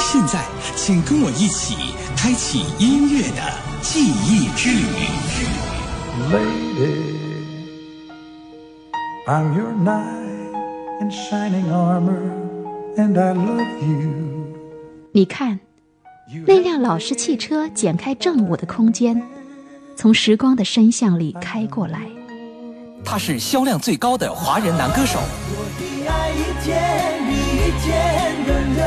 现在，请跟我一起开启音乐的记忆之旅。你看，那辆老式汽车剪开正午的空间，从时光的深巷里开过来。他是销量最高的华人男歌手。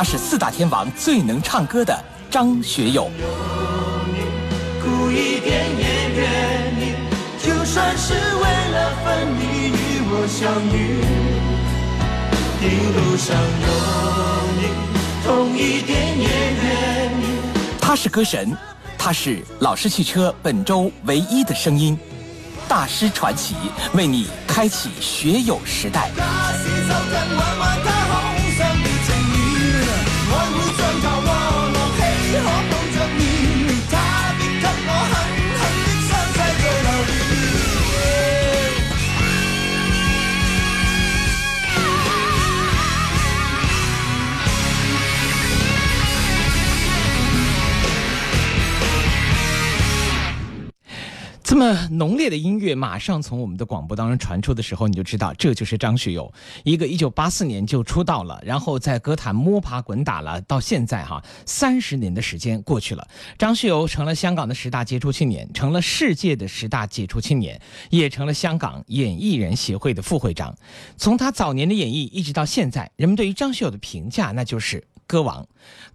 他是四大天王最能唱歌的张学友。他是歌神，他是老式汽车本周唯一的声音大师传奇，为你开启学友时代。这么浓烈的音乐马上从我们的广播当中传出的时候，你就知道这就是张学友。一个一九八四年就出道了，然后在歌坛摸爬滚打了到现在，哈，三十年的时间过去了，张学友成了香港的十大杰出青年，成了世界的十大杰出青年，也成了香港演艺人协会的副会长。从他早年的演绎一直到现在，人们对于张学友的评价那就是。歌王，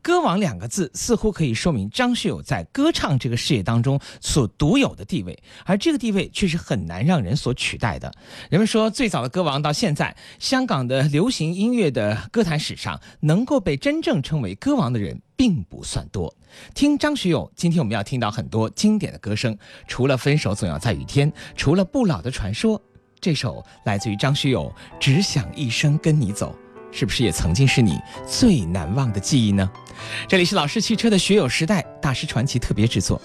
歌王两个字似乎可以说明张学友在歌唱这个事业当中所独有的地位，而这个地位却是很难让人所取代的。人们说，最早的歌王到现在，香港的流行音乐的歌坛史上，能够被真正称为歌王的人并不算多。听张学友，今天我们要听到很多经典的歌声，除了《分手总要在雨天》，除了《不老的传说》，这首来自于张学友《只想一生跟你走》。是不是也曾经是你最难忘的记忆呢？这里是老式汽车的学友时代大师传奇特别制作。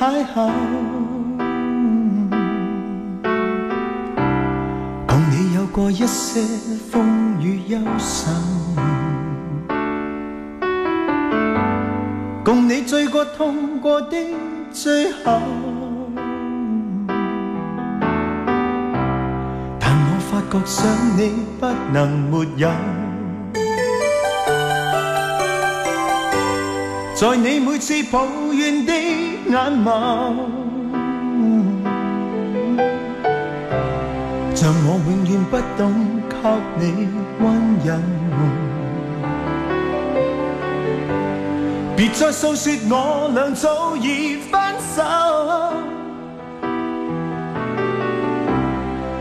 还好。共你有过一些风雨忧愁，共你醉过痛过的最后，但我发觉想你不能没有。在你每次抱怨的眼眸，像我永远不懂给你温柔。别再诉说我俩早已分手，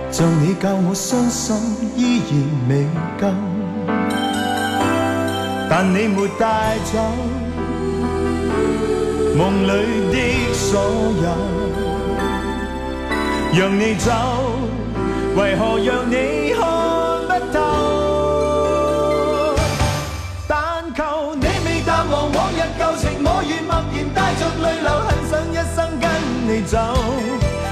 像你教我伤心依然未够，但你没带走。梦里的所有，让你走，为何让你看不透？但求你未淡忘往日旧情，我愿默然带着泪流，很想一生跟你走。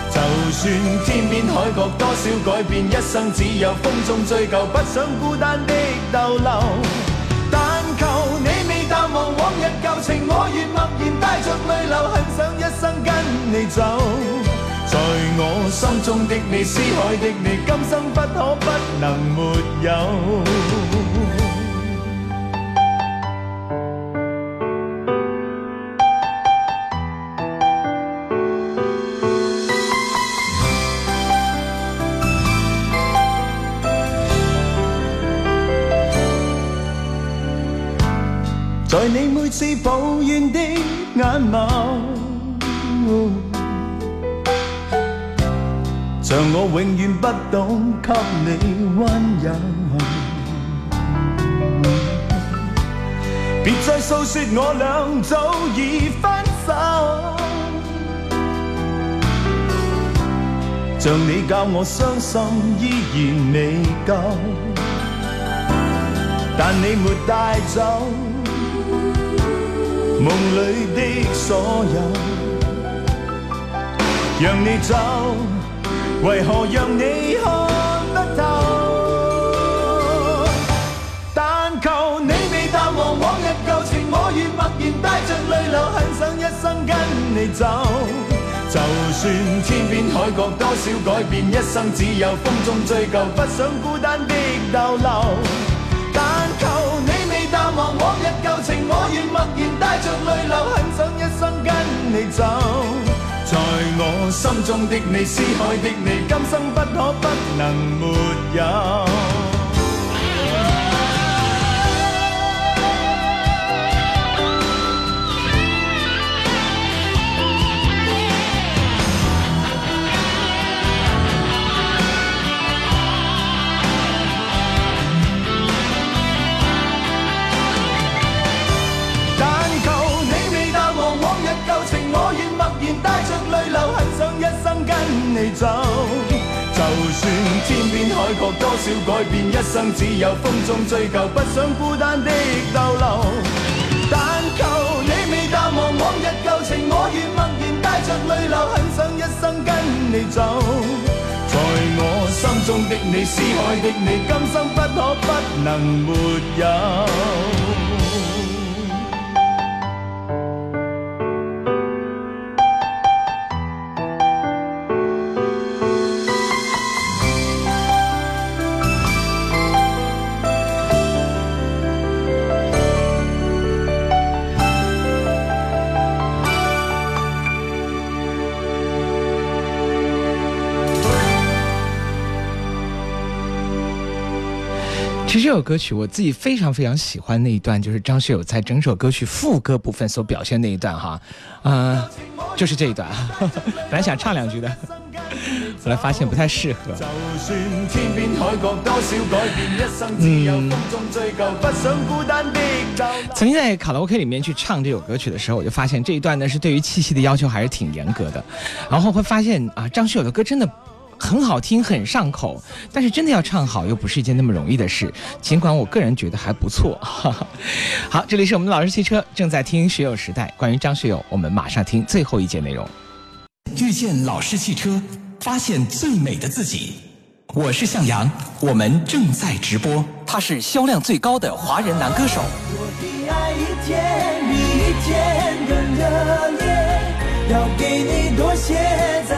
就算天边海角多少改变，一生只有风中追究，不想孤单的逗留。往日旧情，我愿默然带着泪流，很想一生跟你走。在我心中的你，思海的你，今生不可不能没有。给你温柔，别再诉说我俩早已分手。像你教我伤心依然未够，但你没带走梦里的所有，让你走，为何让你？一生跟你走，就算天边海角多少改变，一生只有风中追究，不想孤单的逗留。但求你未淡忘往日旧情，我愿默然带着泪流，很想一生跟你走。在我心中的你，思海的你，今生不可不能没有。你走，就算天边海角多少改变，一生只有风中追究，不想孤单的逗留。但求你未淡忘往日旧情，我愿默然带着泪流，很想一生跟你走。在我心中的你，思海的你，今生不可不能没有。首歌曲我自己非常非常喜欢那一段，就是张学友在整首歌曲副歌部分所表现的那一段哈，嗯，就是这一段。本来想唱两句的，后来发现不太适合。曾经在卡拉 OK 里面去唱这首歌曲的时候，我就发现这一段呢是对于气息的要求还是挺严格的，然后会发现啊，张学友的歌真的。很好听，很上口，但是真的要唱好又不是一件那么容易的事。尽管我个人觉得还不错。好，这里是我们的老式汽车正在听《学友时代》，关于张学友，我们马上听最后一节内容。遇见老式汽车，发现最美的自己。我是向阳，我们正在直播。他是销量最高的华人男歌手。我的爱一一天天比更热烈，要给你多多。些，再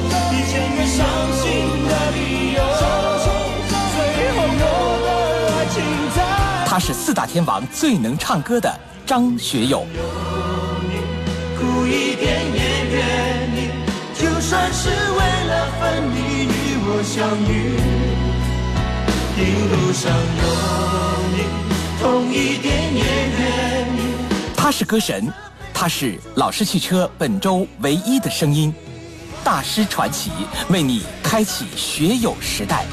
他是四大天王最能唱歌的张学友。他是歌神，他是老式汽车本周唯一的声音大师传奇，为你开启学友时代。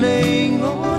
离我。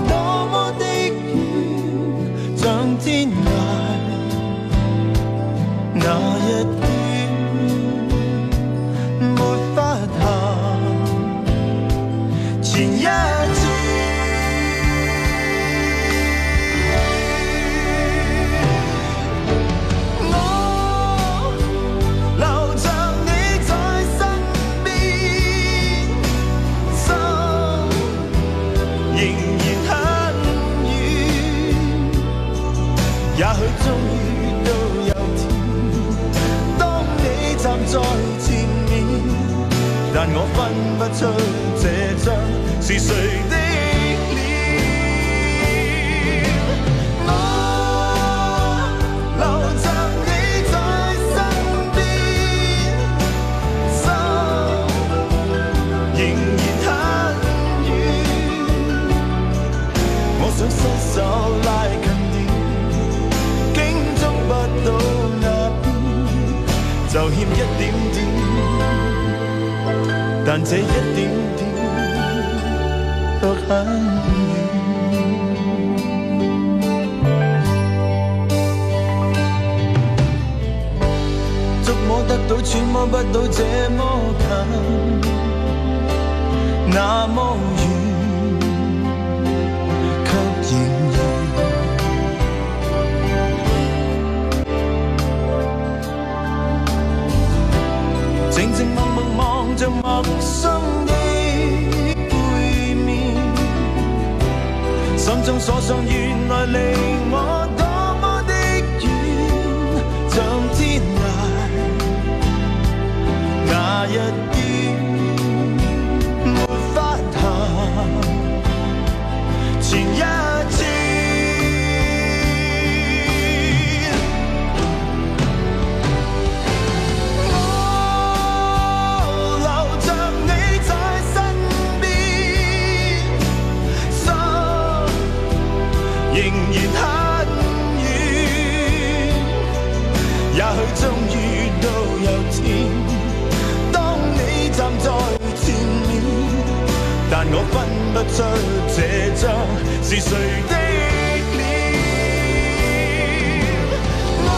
一点点，但这一点点却很远。触摸得到，揣摩不到，这么近，那么远。陌生的背面，心中所想，原来离我。是谁的脸？我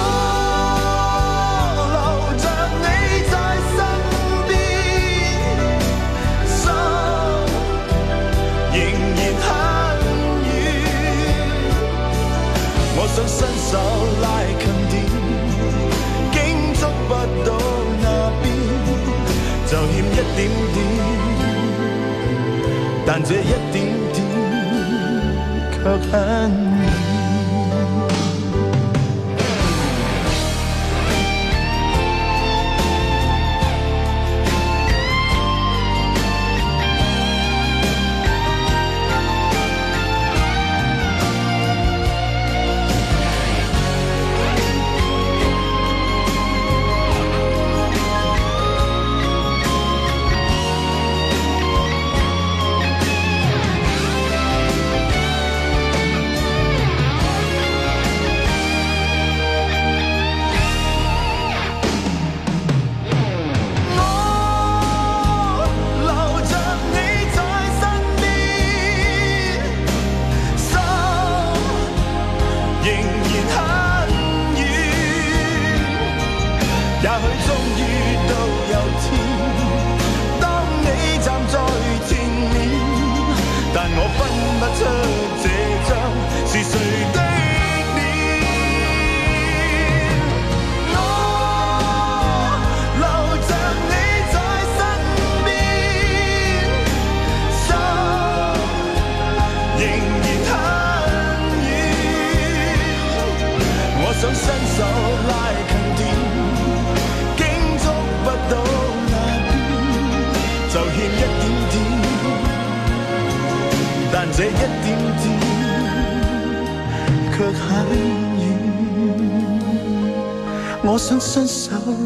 留着你在身边，心仍然很远。我想伸手拉近点，竟触不到那边，就欠一点点。但这一。要看。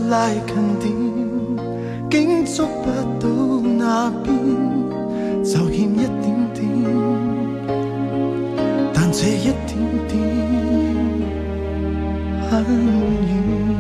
拉近点，竟捉不到那边，就欠一点点，但这一点点很远。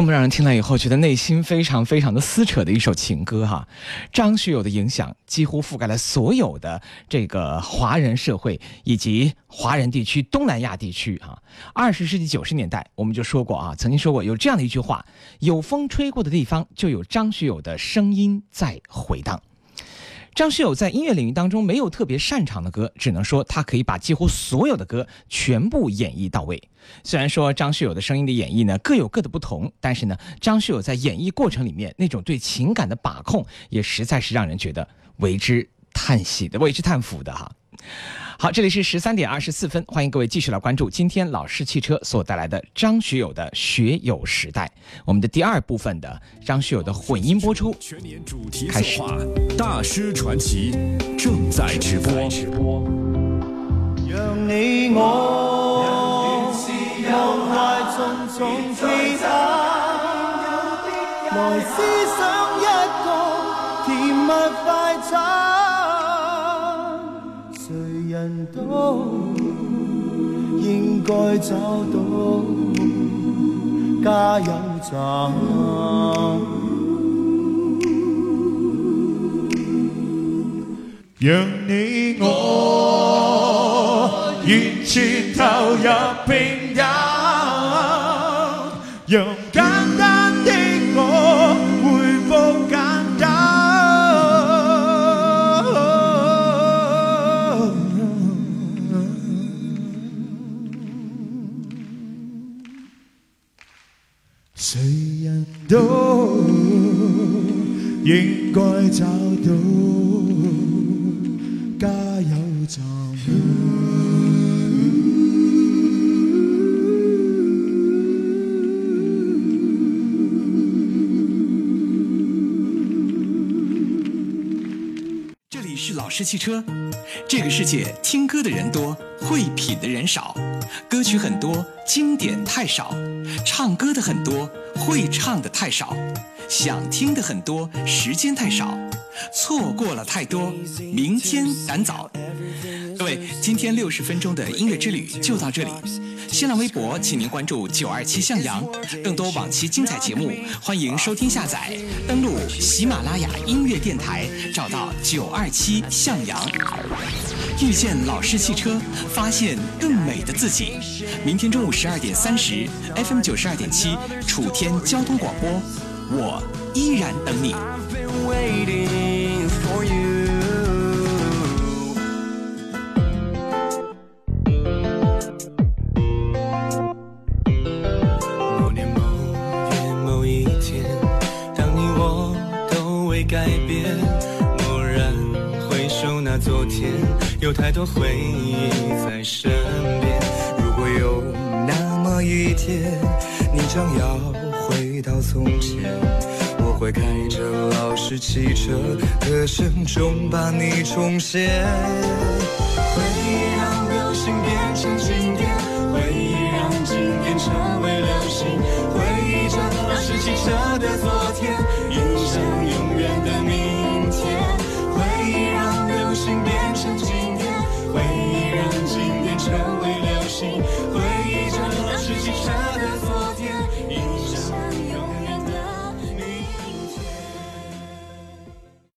那么让人听了以后觉得内心非常非常的撕扯的一首情歌哈，张学友的影响几乎覆盖了所有的这个华人社会以及华人地区东南亚地区啊。二十世纪九十年代我们就说过啊，曾经说过有这样的一句话：有风吹过的地方，就有张学友的声音在回荡。张学友在音乐领域当中没有特别擅长的歌，只能说他可以把几乎所有的歌全部演绎到位。虽然说张学友的声音的演绎呢各有各的不同，但是呢，张学友在演绎过程里面那种对情感的把控，也实在是让人觉得为之叹息的，为之叹服的哈。好，这里是十三点二十四分，欢迎各位继续来关注今天老式汽车所带来的张学友的《学友时代》我们的第二部分的张学友的混音播出，开始，大师传奇正在直播。让你我该找到加油站，让你我完全投入并入。这里是老式汽车。这个世界，听歌的人多，会品的人少；歌曲很多，经典太少；唱歌的很多，会唱的太少；想听的很多，时间太少。错过了太多，明天赶早。各位，今天六十分钟的音乐之旅就到这里。新浪微博，请您关注九二七向阳。更多往期精彩节目，欢迎收听下载。登录喜马拉雅音乐电台，找到九二七向阳。遇见老式汽车，发现更美的自己。明天中午十二点三十，FM 九十二点七楚天交通广播，我依然等你。回忆在身边。如果有那么一天，你将要回到从前，我会开着老式汽车，歌声中把你重现。回忆让流星变成经典，回忆让经典成为流星，回忆着老式汽车的昨天。